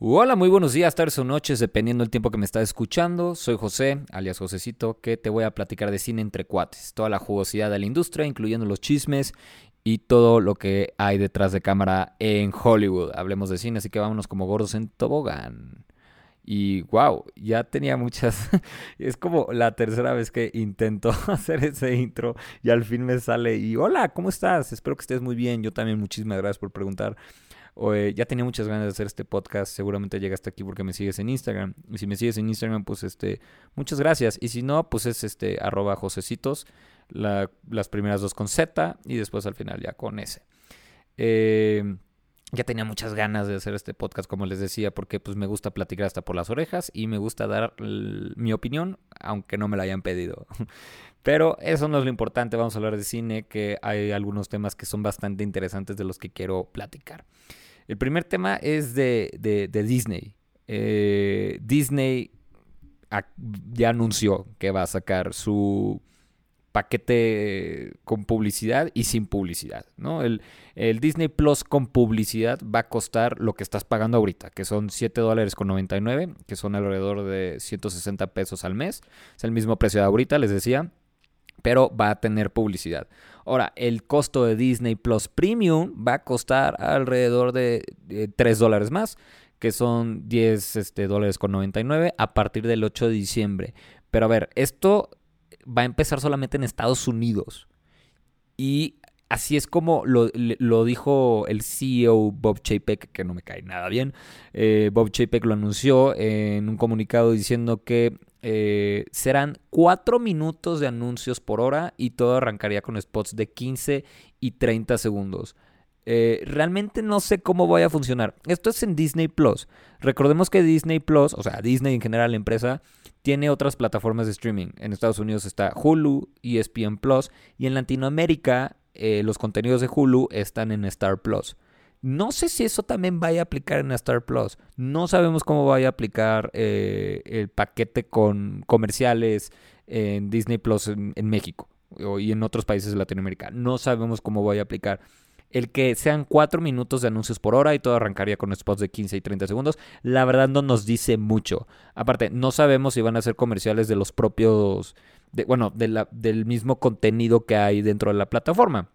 Hola, muy buenos días, tardes o noches, dependiendo del tiempo que me estás escuchando. Soy José, alias Josecito, que te voy a platicar de cine entre cuates, toda la jugosidad de la industria, incluyendo los chismes y todo lo que hay detrás de cámara en Hollywood. Hablemos de cine, así que vámonos como gordos en tobogán. Y wow, ya tenía muchas. es como la tercera vez que intento hacer ese intro y al fin me sale. Y hola, ¿cómo estás? Espero que estés muy bien. Yo también, muchísimas gracias por preguntar. Eh, ya tenía muchas ganas de hacer este podcast. Seguramente llegaste aquí porque me sigues en Instagram. Y si me sigues en Instagram, pues este, muchas gracias. Y si no, pues es este arroba josecitos. las primeras dos con Z y después al final ya con S. Eh, ya tenía muchas ganas de hacer este podcast, como les decía, porque pues me gusta platicar hasta por las orejas y me gusta dar mi opinión, aunque no me la hayan pedido. Pero eso no es lo importante, vamos a hablar de cine, que hay algunos temas que son bastante interesantes de los que quiero platicar. El primer tema es de, Disney. Eh, Disney ya anunció que va a sacar su paquete con publicidad y sin publicidad. ¿no? El, Disney Plus con publicidad va a costar lo que estás pagando ahorita, que son 7 dólares con 99, que son alrededor de 160 pesos al mes. Es el mismo precio de ahorita, les decía, pero va a tener publicidad. Ahora, el costo de Disney Plus Premium va a costar alrededor de, 3 dólares más, que son 10 este, dólares con 99 a partir del 8 de diciembre. Pero a ver, esto va a empezar solamente en Estados Unidos. Y así es como lo, dijo el CEO Bob Chapek, que no me cae nada bien. Eh, Bob Chapek lo anunció en un comunicado diciendo que eh, serán 4 minutos de anuncios por hora y todo arrancaría con spots de 15 y 30 segundos. Eh, realmente no sé cómo vaya a funcionar. Esto es en Disney Plus. Recordemos que Disney Plus, o sea, Disney en general, la empresa, tiene otras plataformas de streaming. En Estados Unidos está Hulu, ESPN Plus, y en Latinoamérica eh, los contenidos de Hulu están en Star Plus. No sé si eso también vaya a aplicar en Star Plus. No sabemos cómo vaya a aplicar eh, el paquete con comerciales en Disney Plus en, México y en otros países de Latinoamérica. No sabemos cómo vaya a aplicar. El que sean cuatro minutos de anuncios por hora y todo arrancaría con spots de 15 y 30 segundos, la verdad no nos dice mucho. Aparte, no sabemos si van a ser comerciales de los propios, bueno, del mismo contenido que hay dentro de la plataforma.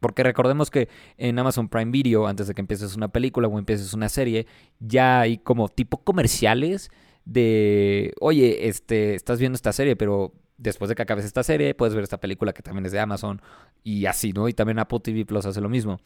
Porque recordemos que en Amazon Prime Video, antes de que empieces una película o empieces una serie, ya hay como tipo comerciales de, oye, este, estás viendo esta serie, pero después de que acabes esta serie, puedes ver esta película que también es de Amazon y así, ¿no? Y también Apple TV Plus hace lo mismo.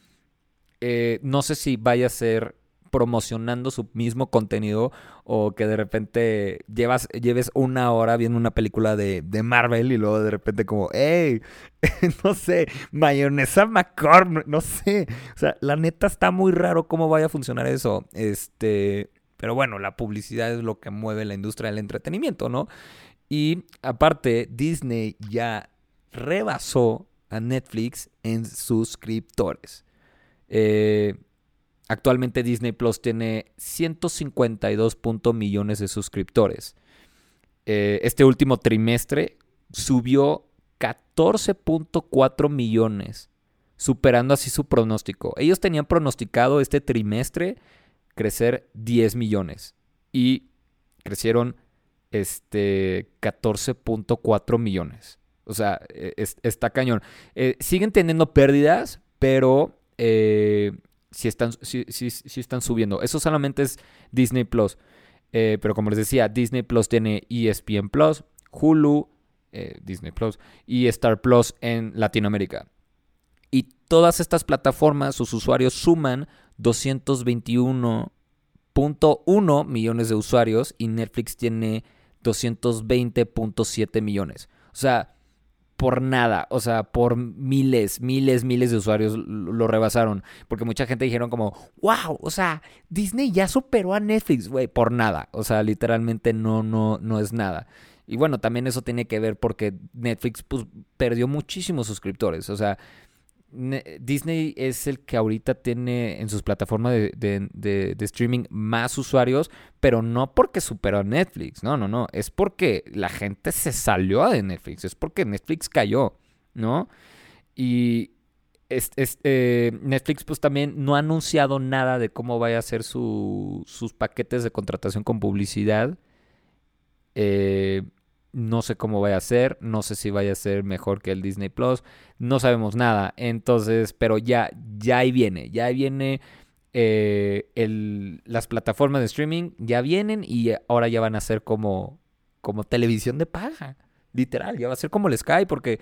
Eh, no sé si vaya a ser promocionando su mismo contenido o que de repente llevas, lleves una hora viendo una película de, Marvel y luego de repente como, hey, no sé, mayonesa McCormick, no sé. O sea, la neta está muy raro cómo vaya a funcionar eso. Este, pero bueno, la publicidad es lo que mueve la industria del entretenimiento, ¿no? Y aparte, Disney ya rebasó a Netflix en suscriptores. Eh, Actualmente Disney Plus tiene 152 millones de suscriptores. Eh, este último trimestre subió 14.4 millones, superando así su pronóstico. Ellos tenían pronosticado este trimestre crecer 10 millones y crecieron este 14.4 millones. O sea, e, está cañón. Eh, siguen teniendo pérdidas, pero eh, si están, si, están subiendo. Eso solamente es Disney Plus. Eh, pero como les decía, Disney Plus tiene ESPN Plus, Hulu, eh, Disney Plus y Star Plus en Latinoamérica. Y todas estas plataformas, sus usuarios suman 221.1 millones de usuarios y Netflix tiene 220.7 millones. O sea, por nada, o sea, por miles, miles, miles de usuarios lo rebasaron, porque mucha gente dijeron como, wow, o sea, Disney ya superó a Netflix, güey, por nada, o sea, literalmente no, no, no es nada. Y bueno, también eso tiene que ver porque Netflix pues, perdió muchísimos suscriptores, o sea, Disney es el que ahorita tiene en sus plataformas de, streaming más usuarios, pero no porque superó a Netflix, no, no, no, es porque la gente se salió de Netflix, es porque Netflix cayó, ¿no? Y eh, Netflix pues también no ha anunciado nada de cómo vaya a ser sus paquetes de contratación con publicidad. Eh, no sé cómo vaya a ser, no sé si vaya a ser mejor que el Disney Plus, no sabemos nada. Entonces, pero ya, ya ahí viene, ya viene eh, las plataformas de streaming, ya vienen y ahora ya van a ser como, como televisión de paga, literal, ya va a ser como el Sky, porque,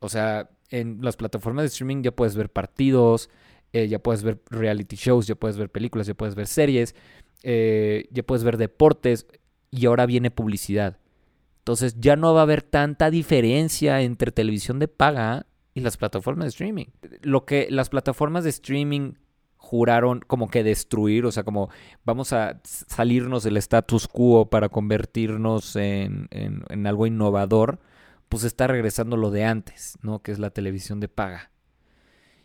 o sea, en las plataformas de streaming ya puedes ver partidos, eh, ya puedes ver reality shows, ya puedes ver películas, ya puedes ver series, eh, ya puedes ver deportes y ahora viene publicidad. Entonces ya no va a haber tanta diferencia entre televisión de paga y las plataformas de streaming. Lo que las plataformas de streaming juraron como que destruir, o sea, como vamos a salirnos del status quo para convertirnos en, en algo innovador pues está regresando lo de antes, ¿no? Que es la televisión de paga.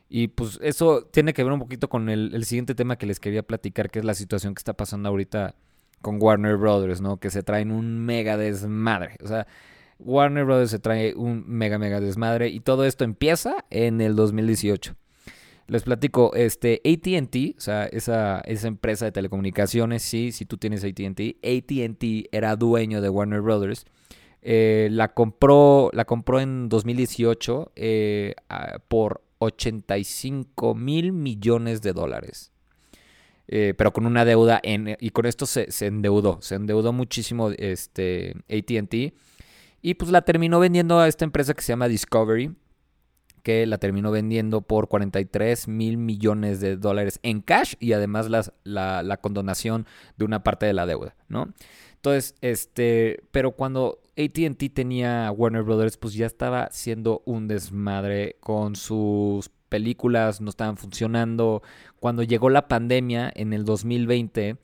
Y pues eso tiene que ver un poquito con el, siguiente tema que les quería platicar, que es la situación que está pasando ahorita con Warner Brothers, ¿no? Que se traen un mega desmadre. O sea, Warner Brothers se trae un mega, mega desmadre. Y todo esto empieza en el 2018. Les platico, este, ATT, o sea, esa, esa empresa de telecomunicaciones, sí, si tú tienes ATT, ATT era dueño de Warner Brothers eh, la, compró, la compró en 2018 eh, por 85 mil millones de dólares. Eh, pero con una deuda en, y con esto se, endeudó, se endeudó muchísimo este, ATT y pues la terminó vendiendo a esta empresa que se llama Discovery, que la terminó vendiendo por 43 mil millones de dólares en cash y además la, la condonación de una parte de la deuda, ¿no? Entonces, este, pero cuando ATT tenía Warner Brothers, pues ya estaba siendo un desmadre con sus películas, no estaban funcionando. Cuando llegó la pandemia en el 2020,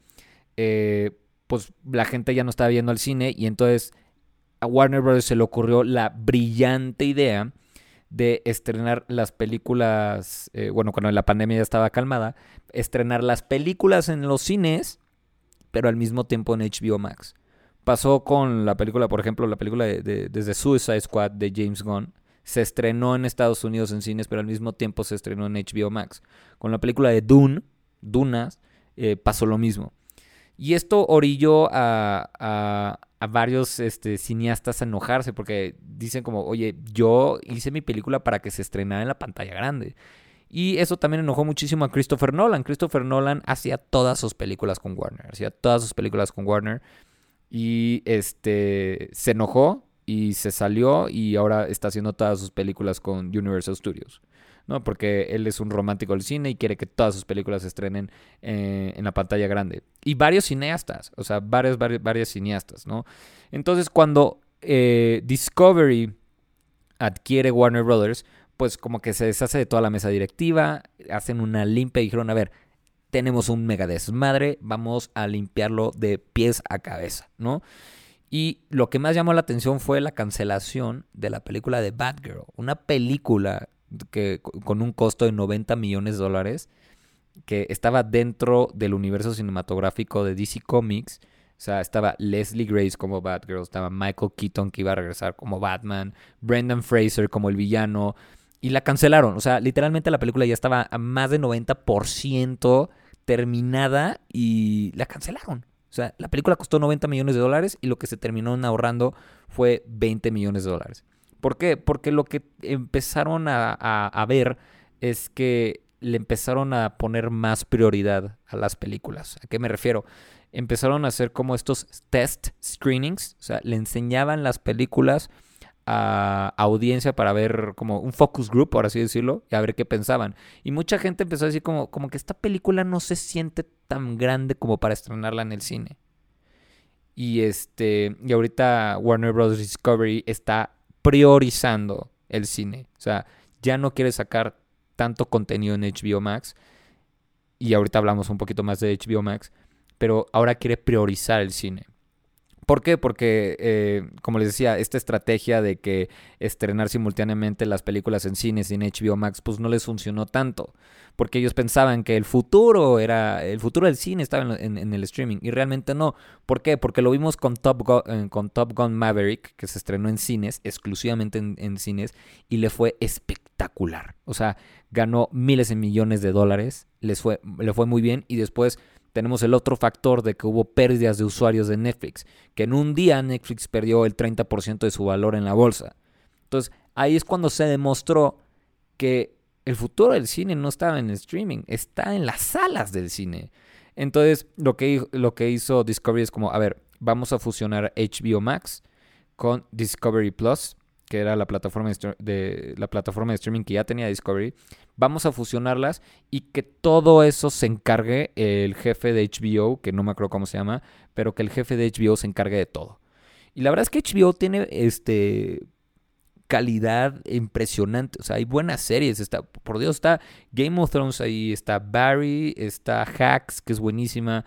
eh, pues la gente ya no estaba viendo al cine y entonces a Warner Brothers se le ocurrió la brillante idea de estrenar las películas, eh, bueno, cuando la pandemia ya estaba calmada, estrenar las películas en los cines pero al mismo tiempo en HBO Max. Pasó con la película, por ejemplo, la película de, desde Suicide Squad de James Gunn. Se estrenó en Estados Unidos en cines, pero al mismo tiempo se estrenó en HBO Max. Con la película de Dune, Dunas, eh, pasó lo mismo. Y esto orilló a, a, varios este, cineastas a enojarse porque dicen como, oye, yo hice mi película para que se estrenara en la pantalla grande. Y eso también enojó muchísimo a Christopher Nolan. Christopher Nolan hacía todas sus películas con Warner. Hacía todas sus películas con Warner. Y este se enojó y se salió y ahora está haciendo todas sus películas con Universal Studios. ¿no? Porque él es un romántico del cine y quiere que todas sus películas se estrenen eh, en la pantalla grande. Y varios cineastas, o sea, varios, varios, cineastas, ¿no? Entonces, cuando eh, Discovery adquiere Warner Brothers, pues como que se deshace de toda la mesa directiva, hacen una limpia y dijeron, a ver, tenemos un mega desmadre, vamos a limpiarlo de pies a cabeza, ¿no? Y lo que más llamó la atención fue la cancelación de la película de Batgirl, una película que con un costo de 90 millones de dólares que estaba dentro del universo cinematográfico de DC Comics. O sea, estaba Leslie Grace como Batgirl, estaba Michael Keaton que iba a regresar como Batman, Brendan Fraser como el villano, y la cancelaron. O sea, literalmente la película ya estaba a más de 90% terminada y la cancelaron. O sea, la película costó 90 millones de dólares y lo que se terminó ahorrando fue 20 millones de dólares. ¿Por qué? Porque lo que empezaron a, a ver es que le empezaron a poner más prioridad a las películas. ¿A qué me refiero? Empezaron a hacer como estos test screenings, o sea, le enseñaban las películas a audiencia para ver como un focus group, por así decirlo, y a ver qué pensaban. Y mucha gente empezó a decir como, como que esta película no se siente tan grande como para estrenarla en el cine. Y este, y ahorita Warner Bros. Discovery está priorizando el cine. O sea, ya no quiere sacar tanto contenido en HBO Max. Y ahorita hablamos un poquito más de HBO Max. Pero ahora quiere priorizar el cine. ¿Por qué? Porque, eh, como les decía, esta estrategia de que estrenar simultáneamente las películas en cines y en HBO Max, pues no les funcionó tanto. Porque ellos pensaban que el futuro era. El futuro del cine estaba en, el streaming. Y realmente no. ¿Por qué? Porque lo vimos con Top, Gun, eh, con Top Gun Maverick, que se estrenó en cines, exclusivamente en, cines, y le fue espectacular. O sea, ganó miles de millones de dólares. Les fue, le fue muy bien. Y después tenemos el otro factor de que hubo pérdidas de usuarios de Netflix, que en un día Netflix perdió el 30% de su valor en la bolsa. Entonces, ahí es cuando se demostró que el futuro del cine no estaba en el streaming, está en las salas del cine. Entonces, lo que, lo que hizo Discovery es como, a ver, vamos a fusionar HBO Max con Discovery Plus que era la plataforma de, la plataforma de streaming que ya tenía Discovery, vamos a fusionarlas y que todo eso se encargue el jefe de HBO, que no me acuerdo cómo se llama, pero que el jefe de HBO se encargue de todo. Y la verdad es que HBO tiene este calidad impresionante, o sea, hay buenas series, está por Dios está Game of Thrones ahí, está Barry, está Hacks, que es buenísima.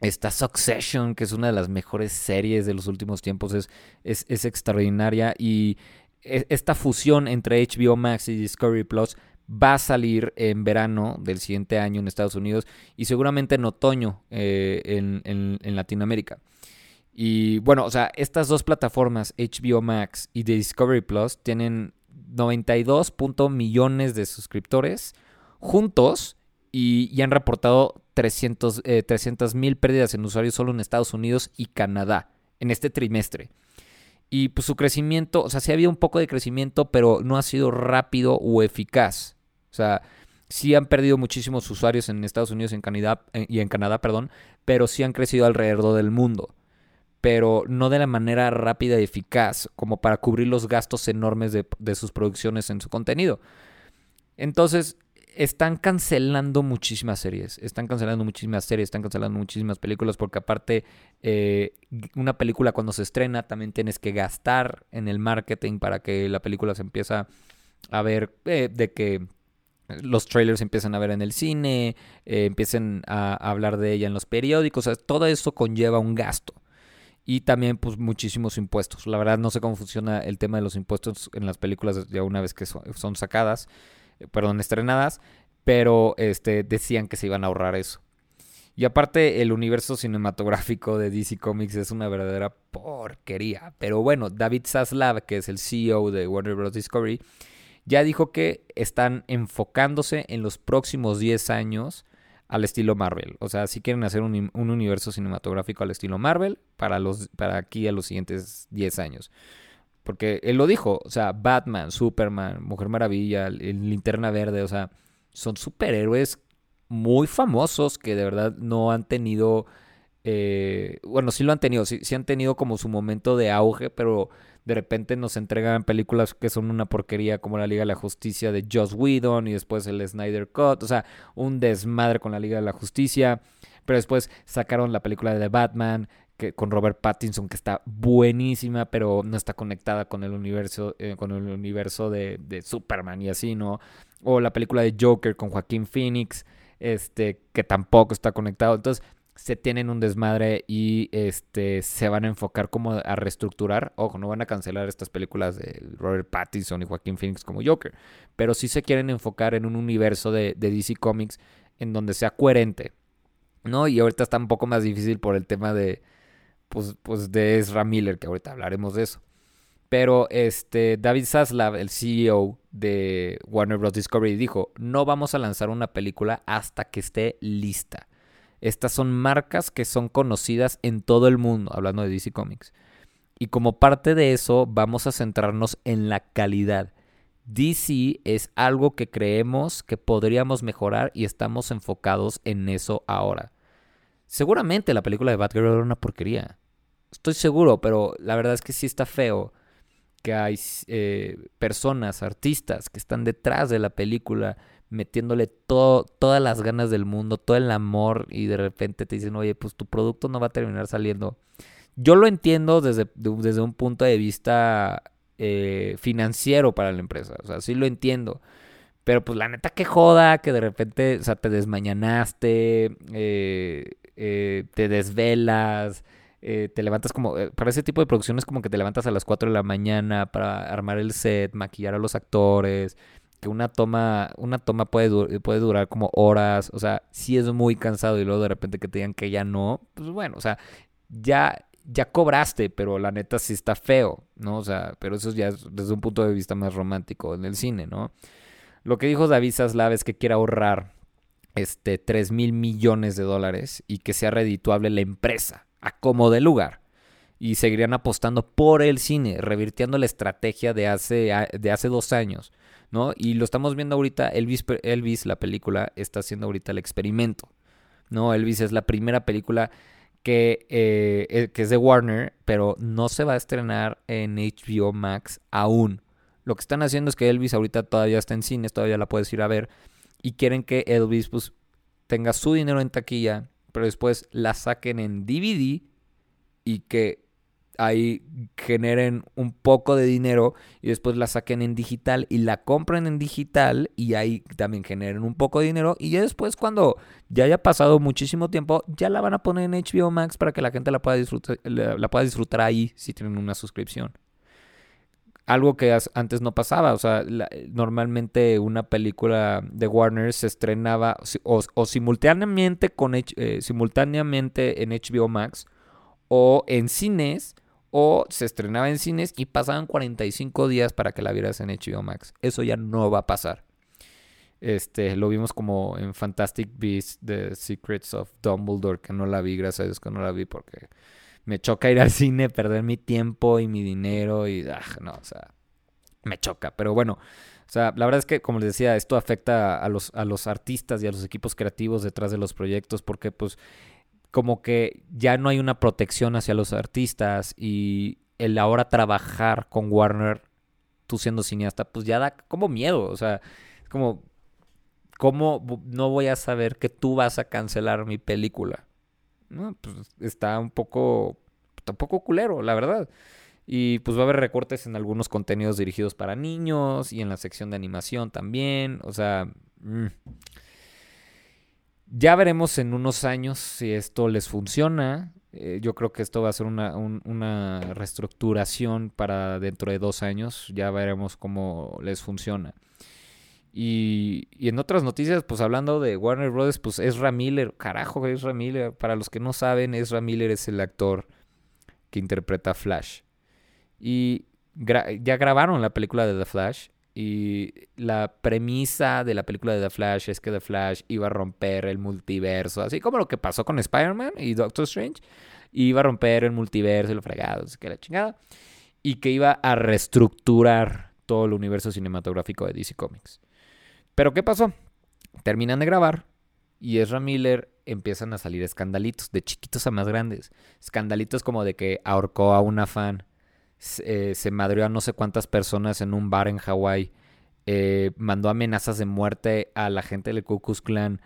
Está Succession, que es una de las mejores series de los últimos tiempos, es, es, extraordinaria. Y e, esta fusión entre HBO Max y Discovery Plus va a salir en verano del siguiente año en Estados Unidos y seguramente en otoño eh, en, en, Latinoamérica. Y bueno, o sea, estas dos plataformas, HBO Max y Discovery Plus, tienen 92 millones de suscriptores juntos y, han reportado 300 eh, mil pérdidas en usuarios solo en Estados Unidos y Canadá en este trimestre. Y pues su crecimiento, o sea, sí ha habido un poco de crecimiento, pero no ha sido rápido o eficaz. O sea, sí han perdido muchísimos usuarios en Estados Unidos en Canadá, eh, y en Canadá, perdón, pero sí han crecido alrededor del mundo. Pero no de la manera rápida y eficaz como para cubrir los gastos enormes de sus producciones en su contenido. Entonces, están cancelando muchísimas series. Están cancelando muchísimas series, están cancelando muchísimas películas porque aparte eh, una película cuando se estrena también tienes que gastar en el marketing para que la película se empieza a ver eh, de que los trailers empiezan a ver en el cine, eh, empiecen a, hablar de ella en los periódicos, todo eso conlleva un gasto. Y también pues muchísimos impuestos. La verdad no sé cómo funciona el tema de los impuestos en las películas ya una vez que son sacadas perdón, estrenadas, pero este, decían que se iban a ahorrar eso. Y aparte, el universo cinematográfico de DC Comics es una verdadera porquería. Pero bueno, David Zaslav, que es el CEO de Warner Bros. Discovery, ya dijo que están enfocándose en los próximos 10 años al estilo Marvel. O sea, si quieren hacer un, un, universo cinematográfico al estilo Marvel para, los, para aquí a los siguientes 10 años. Porque él lo dijo, o sea, Batman, Superman, Mujer Maravilla, Linterna Verde, o sea, son superhéroes muy famosos que de verdad no han tenido, eh, bueno, sí lo han tenido, sí, han tenido como su momento de auge, pero de repente nos entregan películas que son una porquería como la Liga de la Justicia de Joss Whedon y después el Snyder Cut, o sea, un desmadre con la Liga de la Justicia, pero después sacaron la película de Batman, que, con Robert Pattinson, que está buenísima, pero no está conectada con el universo, eh, con el universo de, Superman y así, ¿no? O la película de Joker con Joaquín Phoenix, este, que tampoco está conectado. Entonces, se tienen un desmadre y este se van a enfocar como a reestructurar. Ojo, no van a cancelar estas películas de Robert Pattinson y Joaquín Phoenix como Joker, pero sí se quieren enfocar en un universo de, de DC Comics en donde sea coherente, ¿no? Y ahorita está un poco más difícil por el tema de, pues, pues de Ezra Miller, que ahorita hablaremos de eso. Pero este David Zaslav, el CEO de Warner Bros. Discovery, dijo, no vamos a lanzar una película hasta que esté lista. Estas son marcas que son conocidas en todo el mundo, hablando de DC Comics. Y como parte de eso, vamos a centrarnos en la calidad. DC es algo que creemos que podríamos mejorar y estamos enfocados en eso ahora. Seguramente la película de Batgirl era una porquería. Estoy seguro, pero la verdad es que sí está feo que hay eh, personas, artistas que están detrás de la película metiéndole todo, todas las ganas del mundo, todo el amor y de repente te dicen, oye, pues tu producto no va a terminar saliendo. Yo lo entiendo desde, desde un punto de vista eh, financiero para la empresa, o sea, sí lo entiendo. Pero pues la neta que joda, que de repente, o sea, te desmañanaste, eh, eh, te desvelas, eh, te levantas como, eh, para ese tipo de producciones como que te levantas a las 4 de la mañana para armar el set, maquillar a los actores, que una toma, una toma puede, puede durar como horas, o sea, si es muy cansado y luego de repente que te digan que ya no, pues bueno, o sea, ya, ya cobraste, pero la neta sí está feo, ¿no? O sea, pero eso ya es desde un punto de vista más romántico en el cine, ¿no? Lo que dijo David Zaslav es que quiere ahorrar este 3 mil millones de dólares y que sea redituable la empresa, a como de lugar. Y seguirían apostando por el cine, revirtiendo la estrategia de hace, de hace dos años, ¿no? Y lo estamos viendo ahorita, Elvis, Elvis, la película, está haciendo ahorita el experimento, ¿no? Elvis es la primera película que, eh, eh, que es de Warner, pero no se va a estrenar en HBO Max aún. Lo que están haciendo es que Elvis ahorita todavía está en cines, todavía la puedes ir a ver. Y quieren que Elvis pues, tenga su dinero en taquilla, pero después la saquen en DVD y que ahí generen un poco de dinero y después la saquen en digital y la compren en digital y ahí también generen un poco de dinero. Y ya después cuando ya haya pasado muchísimo tiempo ya la van a poner en HBO Max para que la gente la pueda disfrutar, la pueda disfrutar ahí si tienen una suscripción algo que antes no pasaba. O sea, normalmente una película de Warner se estrenaba o, simultáneamente, con, eh, simultáneamente en HBO Max o en cines o se estrenaba en cines y pasaban 45 días para que la vieras en HBO Max. Eso ya no va a pasar. Este, lo vimos como en Fantastic Beasts, The Secrets of Dumbledore, que no la vi, gracias a Dios que no la vi porque me choca ir al cine, perder mi tiempo y mi dinero y, ah, no, o sea, me choca. Pero bueno, o sea, la verdad es que, como les decía, esto afecta a los, a los artistas y a los equipos creativos detrás de los proyectos porque, pues, como que ya no hay una protección hacia los artistas y el ahora trabajar con Warner, tú siendo cineasta, pues ya da como miedo, o sea, es como, ¿cómo no voy a saber que tú vas a cancelar mi película? ¿No? Pues está un poco, un poco culero, la verdad. Y pues va a haber recortes en algunos contenidos dirigidos para niños y en la sección de animación también. O sea, mm. ya veremos en unos años si esto les funciona. Eh, yo creo que esto va a ser una, una reestructuración para dentro de dos años. Ya veremos cómo les funciona. Y, en otras noticias, pues hablando de Warner Brothers, pues Ezra Miller, carajo, Ezra Miller. Para los que no saben, Ezra Miller es el actor que interpreta Flash. Y ya grabaron la película de The Flash. Y la premisa de la película de The Flash es que The Flash iba a romper el multiverso, así como lo que pasó con Spider-Man y Doctor Strange. Iba a romper el multiverso y lo fregado, así que la chingada. Y que iba a reestructurar todo el universo cinematográfico de DC Comics. Pero ¿qué pasó? Terminan de grabar y Ezra Miller empiezan a salir escandalitos, de chiquitos a más grandes. Escandalitos como de que ahorcó a una fan, se eh, madrió a no sé cuántas personas en un bar en Hawái, eh, mandó amenazas de muerte a la gente del Ku Klux Klan,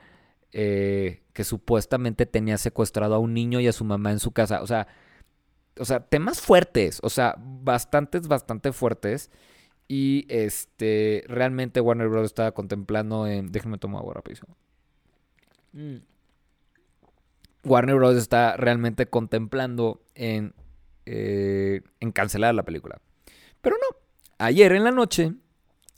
eh, que supuestamente tenía secuestrado a un niño y a su mamá en su casa. O sea, o sea, temas fuertes, o sea, bastantes, bastante fuertes. Y este, realmente Warner Bros. estaba contemplando en. Déjenme tomar agua rapidísimo. Mm. Warner Bros. está realmente contemplando en, eh, en cancelar la película. Pero no. Ayer en la noche,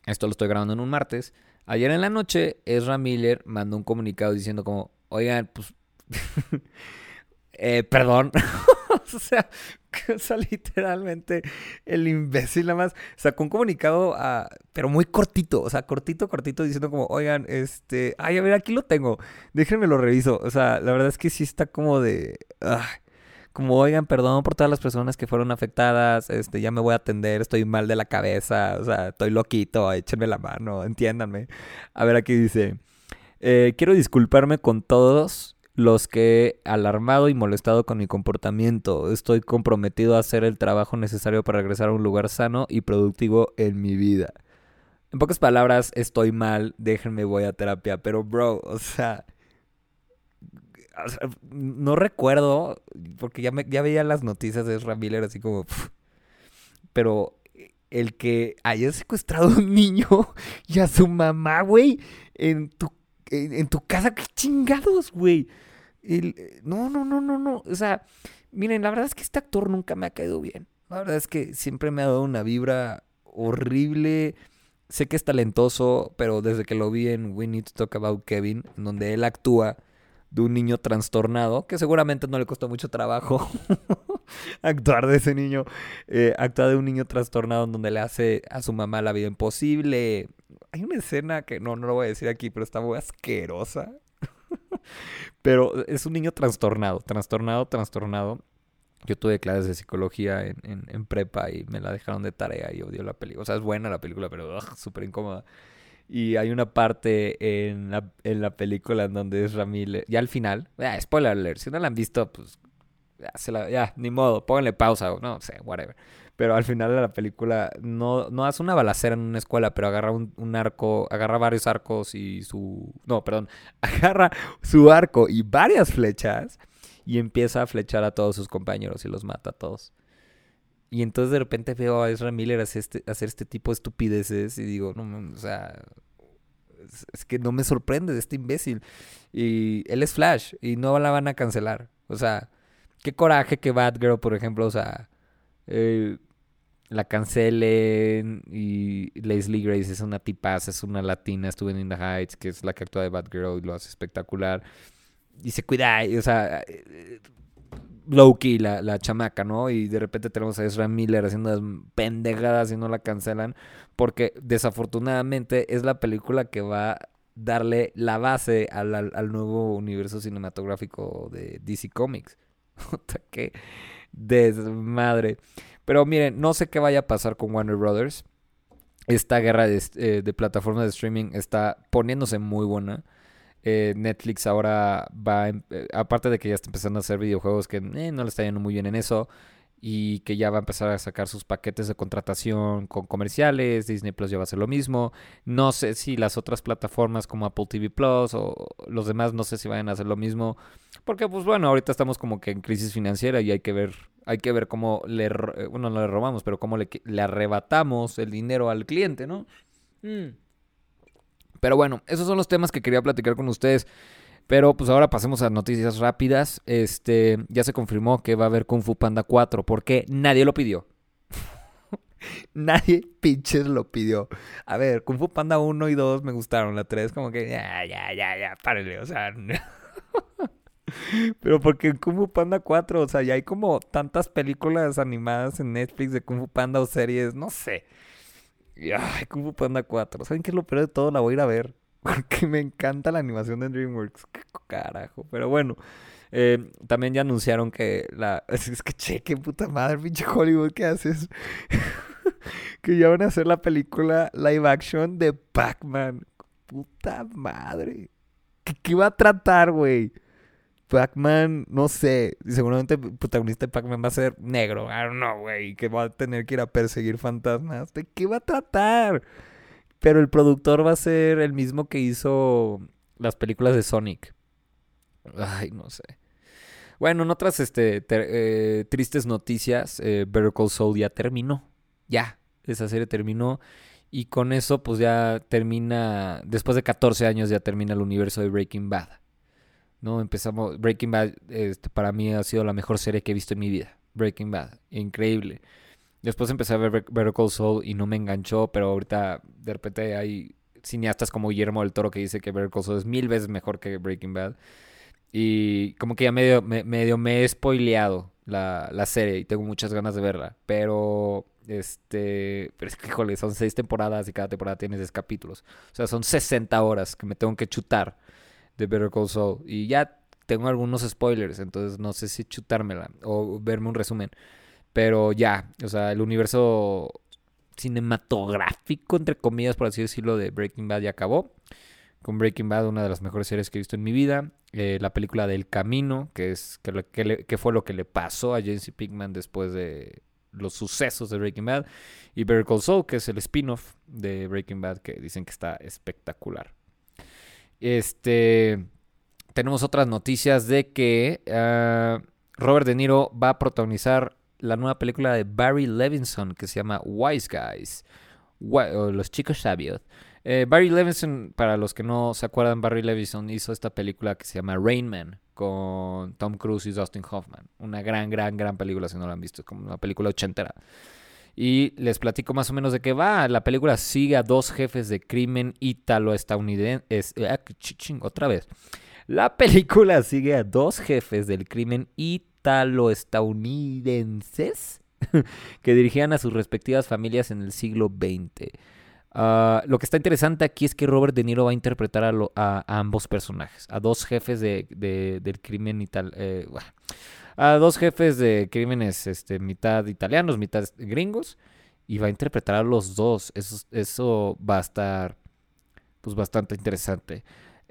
esto lo estoy grabando en un martes. Ayer en la noche, Ezra Miller mandó un comunicado diciendo como, oigan, pues, eh, perdón. o sea, o literalmente el imbécil nada más sacó un comunicado, a, pero muy cortito, o sea, cortito, cortito, diciendo como, oigan, este, ay, a ver, aquí lo tengo, déjenme lo reviso. O sea, la verdad es que sí está como de, como, oigan, perdón por todas las personas que fueron afectadas, este, ya me voy a atender, estoy mal de la cabeza, o sea, estoy loquito, échenme la mano, entiéndanme. A ver, aquí dice, eh, quiero disculparme con todos los que he alarmado y molestado con mi comportamiento. Estoy comprometido a hacer el trabajo necesario para regresar a un lugar sano y productivo en mi vida. En pocas palabras, estoy mal, déjenme voy a terapia. Pero, bro, o sea, no recuerdo, porque ya, me, ya veía las noticias de Ezra Miller así como... pero el que haya secuestrado a un niño y a su mamá, güey, en tu en, tu casa, qué chingados, güey. Y, no, no, no, no, no. O sea, miren, la verdad es que este actor nunca me ha caído bien. La verdad es que siempre me ha dado una vibra horrible. Sé que es talentoso, pero desde que lo vi en We Need to Talk About Kevin, donde él actúa de un niño trastornado, que seguramente no le costó mucho trabajo actuar de ese niño, eh, actuar de un niño trastornado en donde le hace a su mamá la vida imposible. Hay una escena que no, no lo voy a decir aquí, pero está muy asquerosa. pero es un niño trastornado, trastornado, trastornado. Yo tuve clases de psicología en, en, prepa y me la dejaron de tarea y odio la película. O sea, es buena la película, pero súper incómoda. Y hay una parte en la, en la película en donde es Ramírez. Ya al final, ya, spoiler alert, si no la han visto, pues ya, ni modo, pónganle pausa no sé, whatever. Pero al final de la película no, no hace una balacera en una escuela, pero agarra un, arco, agarra varios arcos y su... No, perdón, agarra su arco y varias flechas y empieza a flechar a todos sus compañeros y los mata a todos. Y entonces de repente veo a Ezra Miller hacer este, hacer este tipo de estupideces y digo, no, o sea, es, que no me sorprende de este imbécil. Y él es Flash y no la van a cancelar. O sea, qué coraje que Batgirl, por ejemplo, o sea, eh, la cancelen y Leslie Grace es una tipaza, es una latina, estuvo en In the Heights, que es la que actúa de Batgirl y lo hace espectacular. Y se cuida, o sea, Loki, la, la chamaca, ¿no? Y de repente tenemos a Ezra Miller haciendo pendejadas y no la cancelan, porque desafortunadamente es la película que va a darle la base al, al nuevo universo cinematográfico de DC Comics. qué desmadre. Pero miren, no sé qué vaya a pasar con Warner Brothers. Esta guerra de, eh, plataformas de streaming está poniéndose muy buena. Eh, Netflix ahora va, em, eh, aparte de que ya está empezando a hacer videojuegos que no le está yendo muy bien en eso, y que ya va a empezar a sacar sus paquetes de contratación con comerciales, Disney Plus ya va a hacer lo mismo. No sé si las otras plataformas como Apple TV Plus o los demás no sé si vayan a hacer lo mismo, porque pues bueno, ahorita estamos como que en crisis financiera y hay que ver hay que ver cómo le eh, bueno, no le robamos, pero cómo le, le arrebatamos el dinero al cliente, ¿no? Mm. Pero bueno, esos son los temas que quería platicar con ustedes. Pero pues ahora pasemos a noticias rápidas. Este, ya se confirmó que va a haber Kung Fu Panda 4 porque nadie lo pidió. nadie pinches lo pidió. A ver, Kung Fu Panda 1 y 2 me gustaron, la 3 como que ya, ya, ya, ya, párenle, o sea, Pero porque Kung Fu Panda 4, o sea, ya hay como tantas películas animadas en Netflix de Kung Fu Panda o series, no sé. Ay, Kung Fu Panda 4. ¿Saben qué es lo peor de todo? La voy a ir a ver. Porque me encanta la animación de DreamWorks. ¿Qué carajo? Pero bueno. Eh, también ya anunciaron que la... Es que cheque, puta madre, pinche Hollywood, ¿qué haces? que ya van a hacer la película live action de Pac-Man. Puta madre. ¿Qué, ¿Qué, va a tratar, güey? Pac-Man, no sé. Seguramente el protagonista de Pac-Man va a ser negro. I don't know, güey. Que va a tener que ir a perseguir fantasmas. ¿De qué va a tratar? Pero el productor va a ser el mismo que hizo las películas de Sonic. Ay, no sé. Bueno, en otras este, eh, tristes noticias, eh, Better Call Saul ya terminó. Ya, esa serie terminó. Y con eso, pues ya termina, después de 14 años ya termina el universo de Breaking Bad. ¿No? Empezamos, Breaking Bad este, para mí ha sido la mejor serie que he visto en mi vida. Breaking Bad, increíble. Después empecé a ver Better Call Saul y no me enganchó, pero ahorita de repente hay cineastas como Guillermo del Toro que dice que Better Call Saul es mil veces mejor que Breaking Bad. Y como que ya medio me, medio me he spoileado la, la, serie y tengo muchas ganas de verla. Pero, este, pero es que, híjole, son seis temporadas y cada temporada tiene seis capítulos. O sea, son 60 horas que me tengo que chutar de Better Call Saul. Y ya tengo algunos spoilers, entonces no sé si chutármela o verme un resumen. Pero ya, o sea, el universo cinematográfico, entre comillas, por así decirlo, de Breaking Bad ya acabó. Con Breaking Bad, una de las mejores series que he visto en mi vida. Eh, la película del camino, que es que, que, fue lo que le pasó a Jesse Pinkman después de los sucesos de Breaking Bad. Y Better Call Saul, que es el spin-off de Breaking Bad, que dicen que está espectacular. Este. Tenemos otras noticias de que ah, Robert De Niro va a protagonizar la nueva película de Barry Levinson que se llama Wise Guys, Los Chicos Sabios. Eh, Barry Levinson, para los que no se acuerdan, Barry Levinson hizo esta película que se llama Rain Man con Tom Cruise y Dustin Hoffman. Una gran, gran, gran película si no la han visto. Es como una película ochentera. Y les platico más o menos de qué va. La película sigue a dos jefes de crimen ítalo-estadounidenses. Ah, otra vez. La película sigue a dos jefes del crimen ítalo-estadounidenses que dirigían a sus respectivas familias en el siglo XX. Ah, lo que está interesante aquí es que Robert De Niro va a interpretar a, ambos personajes, a dos jefes de, del crimen italiano. Eh, a dos jefes de crímenes este, mitad italianos, mitad gringos, y va a interpretar a los dos. Eso, eso va a estar pues bastante interesante.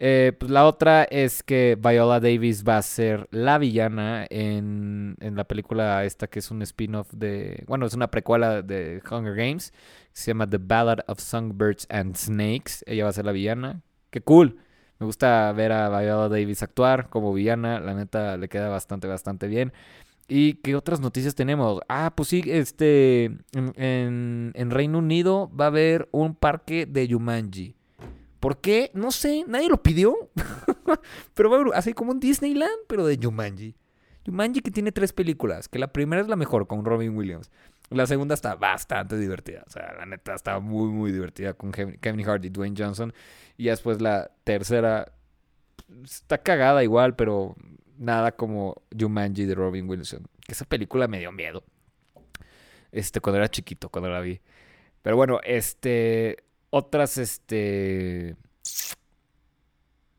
Eh, pues la otra es que Viola Davis va a ser la villana en, en la película esta que es un spin-off de... Bueno, es una precuela de Hunger Games. Se llama The Ballad of Songbirds and Snakes. Ella va a ser la villana. ¡Qué cool! Me gusta ver a Viola Davis actuar como villana. La neta le queda bastante, bastante bien. ¿Y qué otras noticias tenemos? Ah, pues sí, este. En, en, Reino Unido va a haber un parque de Yumanji. ¿Por qué? No sé, nadie lo pidió. pero así como un Disneyland, pero de Yumanji. Yumanji que tiene tres películas, que la primera es la mejor con Robin Williams. La segunda está bastante divertida. O sea, la neta está muy, muy divertida con Kevin Hart y Dwayne Johnson. Y después la tercera está cagada igual, pero nada como Jumanji de Robin Wilson. Que esa película me dio miedo. Este, cuando era chiquito, cuando la vi. Pero bueno, este. Otras, este.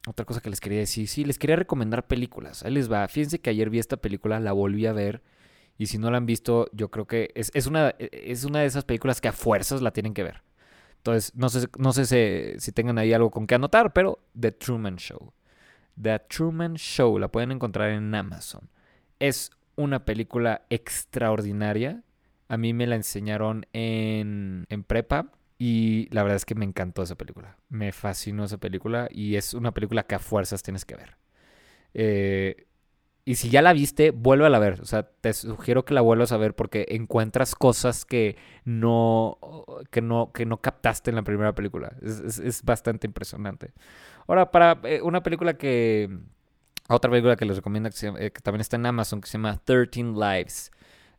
Otra cosa que les quería decir. Sí, les quería recomendar películas. Ahí les va. Fíjense que ayer vi esta película, la volví a ver. Y si no la han visto, yo creo que es, una, es una de esas películas que a fuerzas la tienen que ver. Entonces, no sé, no sé si, tengan ahí algo con qué anotar, pero The Truman Show. The Truman Show la pueden encontrar en Amazon. Es una película extraordinaria. A mí me la enseñaron en, en prepa y la verdad es que me encantó esa película. Me fascinó esa película y es una película que a fuerzas tienes que ver. Eh, y si ya la viste, vuelve a la ver. O sea, te sugiero que la vuelvas a ver porque encuentras cosas que no, que no, que no captaste en la primera película. Es, bastante impresionante. Ahora, para eh, una película que... Otra película que les recomiendo que, eh, que, también está en Amazon, que se llama 13 Lives.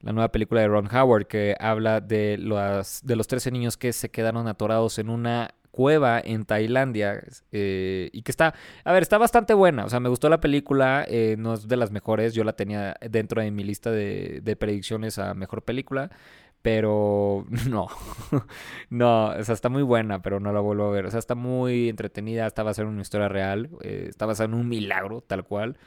La nueva película de Ron Howard que habla de los, de los 13 niños que se quedaron atorados en una cueva en Tailandia eh, y que está, a ver, está bastante buena, o sea, me gustó la película, eh, no es de las mejores, yo la tenía dentro de mi lista de, predicciones a mejor película, pero no, no, o sea, está muy buena, pero no la vuelvo a ver, o sea, está muy entretenida, está basada en una historia real, eh, está basada en un milagro, tal cual,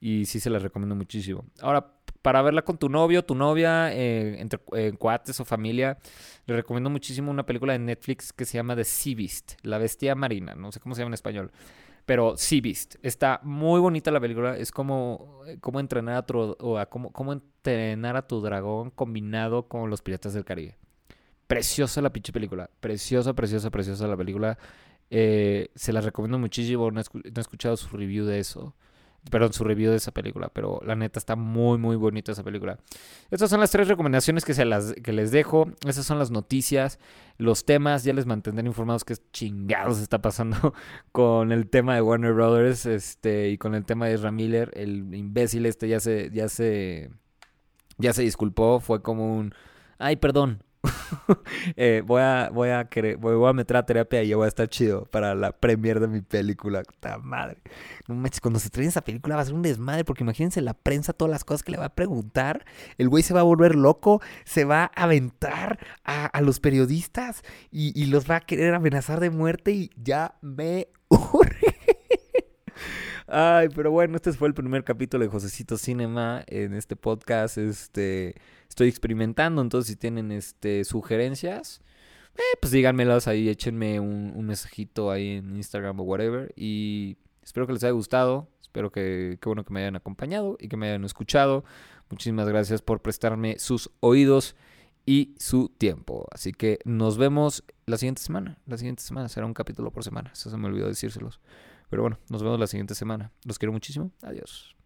y sí se la recomiendo muchísimo. Ahora, para verla con tu novio, tu novia, eh, entre eh, cuates o familia, le recomiendo muchísimo una película de Netflix que se llama The Sea Beast, la bestia marina, no sé cómo se llama en español, pero Sea Beast. Está muy bonita la película, es como, eh, como entrenar a tu, o cómo, entrenar a tu dragón combinado con los piratas del Caribe. Preciosa la pinche película, preciosa, preciosa, preciosa la película. se la recomiendo muchísimo, no he escuchado su review de eso perdón, su review de esa película, pero la neta está muy, muy bonita esa película. Estas son las tres recomendaciones que, se las, que les dejo. Esas son las noticias, los temas, ya les mantendré informados qué chingados está pasando con el tema de Warner Brothers este, y con el tema de Ezra Miller. El imbécil este ya se, ya se, ya se disculpó, fue como un, ay, perdón, eh, voy a voy a voy, a meter a terapia y ya voy a estar chido para la premier de mi película. Puta madre. No manches, cuando se trae esa película va a ser un desmadre, porque imagínense la prensa, todas las cosas que le va a preguntar. El güey se va a volver loco, se va a aventar a, los periodistas y, y, los va a querer amenazar de muerte y ya me Ay, pero bueno, este fue el primer capítulo de Josecito Cinema en este podcast. Este estoy experimentando. Entonces, si tienen este, sugerencias, eh, pues díganmelas ahí, échenme un, mensajito ahí en Instagram o whatever. Y espero que les haya gustado. Espero que, qué bueno que me hayan acompañado y que me hayan escuchado. Muchísimas gracias por prestarme sus oídos y su tiempo. Así que nos vemos la siguiente semana. La siguiente semana será un capítulo por semana. Eso se me olvidó decírselos. Pero bueno, nos vemos la siguiente semana. Los quiero muchísimo. Adiós.